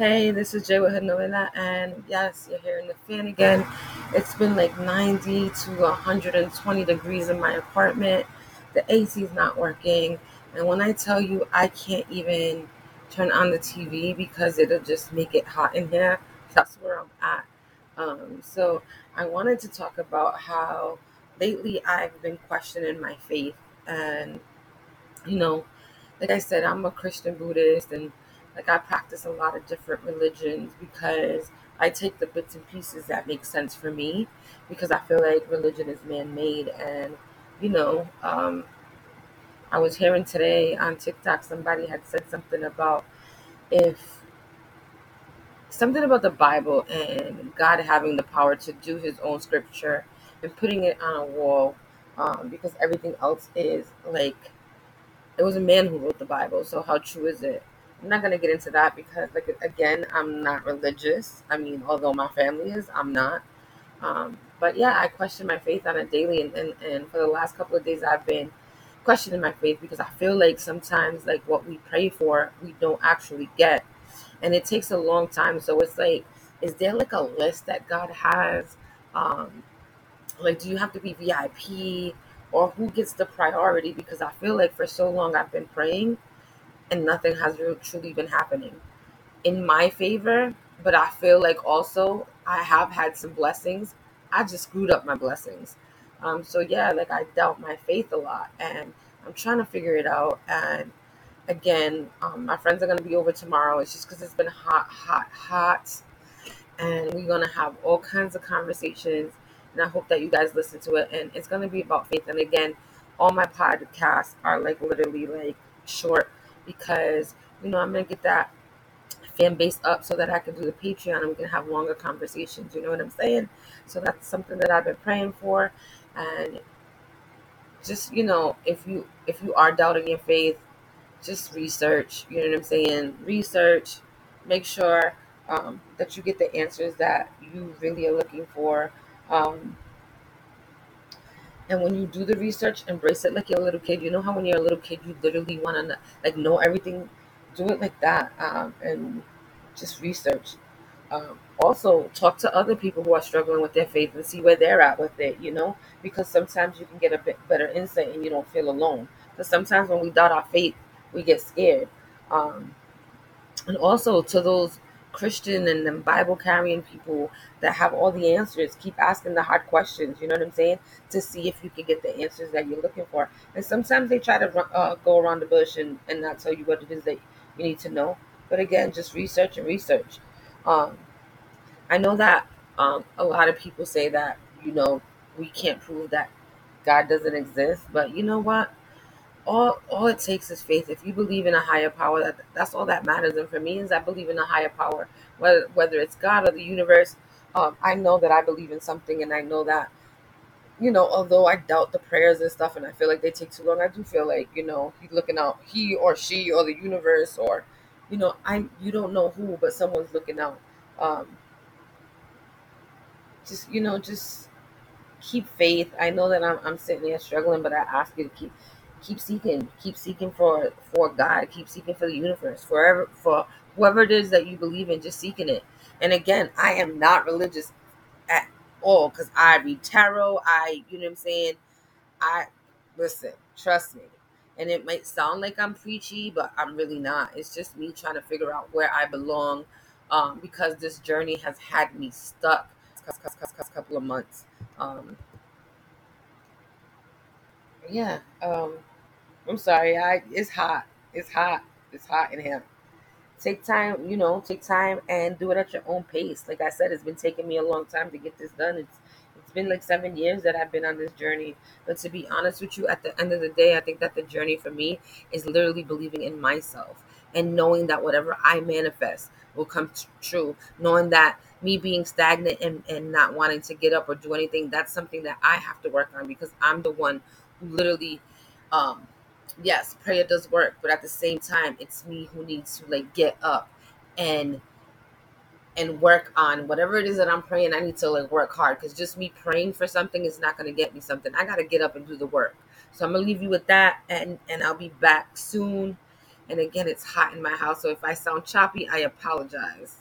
Hey, this is Jay with Novena, and yes, you're hearing the fan again. It's been like 90 to 120 degrees in my apartment. The AC is not working, and when I tell you I can't even turn on the TV because it'll just make it hot in here, that's where I'm at. Um, so I wanted to talk about how lately I've been questioning my faith, and you know, like I said, I'm a Christian Buddhist, and like I practice a lot of different religions because I take the bits and pieces that make sense for me because I feel like religion is man made and you know, um, I was hearing today on TikTok somebody had said something about if something about the Bible and God having the power to do his own scripture and putting it on a wall um, because everything else is like it was a man who wrote the Bible, so how true is it? I'm not gonna get into that because, like, again, I'm not religious. I mean, although my family is, I'm not. Um, but yeah, I question my faith on a daily, and, and and for the last couple of days, I've been questioning my faith because I feel like sometimes, like, what we pray for, we don't actually get, and it takes a long time. So it's like, is there like a list that God has? Um, like, do you have to be VIP? Or who gets the priority? Because I feel like for so long I've been praying and nothing has truly been happening in my favor. But I feel like also I have had some blessings. I just screwed up my blessings. Um, so yeah, like I doubt my faith a lot, and I'm trying to figure it out. And again, um, my friends are gonna be over tomorrow. It's just because it's been hot, hot, hot, and we're gonna have all kinds of conversations. And I hope that you guys listen to it. And it's gonna be about faith. And again, all my podcasts are like literally like short because you know I'm gonna get that fan base up so that I can do the Patreon we can have longer conversations. You know what I'm saying? So that's something that I've been praying for, and just you know, if you if you are doubting your faith, just research. You know what I'm saying? Research. Make sure um, that you get the answers that you really are looking for. Um, and when you do the research, embrace it like you're a little kid. You know how when you're a little kid, you literally want to like know everything. Do it like that, um, and just research. Um, also, talk to other people who are struggling with their faith and see where they're at with it. You know, because sometimes you can get a bit better insight and you don't feel alone. Because sometimes when we doubt our faith, we get scared. Um, and also to those Christian and them Bible carrying people that have all the answers, keep asking the hard questions. You know what I'm saying? To see if you can get the answers that you're looking for. And sometimes they try to uh, go around the bush and, and not tell you what it is that you need to know. But again, just research and research. Um, I know that um, a lot of people say that you know we can't prove that God doesn't exist, but you know what? All all it takes is faith. If you believe in a higher power, that that's all that matters. And for me, is I believe in a higher power, whether whether it's God or the universe. Um, I know that I believe in something, and I know that you know, although I doubt the prayers and stuff, and I feel like they take too long, I do feel like you know he's looking out, he or she or the universe or you know I you don't know who, but someone's looking out. Um, just you know, just keep faith. I know that I'm I'm sitting here struggling, but I ask you to keep keep seeking, keep seeking for for God, keep seeking for the universe, forever for whoever it is that you believe in, just seeking it. And again, I am not religious at all because I read tarot. I, you know what I'm saying. I listen, trust me. And it might sound like I'm preachy, but I'm really not. It's just me trying to figure out where I belong, um, because this journey has had me stuck. A couple of months. Um, yeah. Um, I'm sorry. I it's hot. It's hot. It's hot in here. Take time, you know, take time and do it at your own pace. Like I said, it's been taking me a long time to get this done. It's it's been like seven years that I've been on this journey. But to be honest with you, at the end of the day, I think that the journey for me is literally believing in myself and knowing that whatever I manifest will come t- true. Knowing that me being stagnant and, and not wanting to get up or do anything, that's something that I have to work on because I'm the one who literally um, yes, prayer does work, but at the same time, it's me who needs to like get up and and work on whatever it is that I'm praying. I need to like work hard because just me praying for something is not going to get me something. I got to get up and do the work. So I'm gonna leave you with that, and and I'll be back soon. And again, it's hot in my house. So if I sound choppy, I apologize.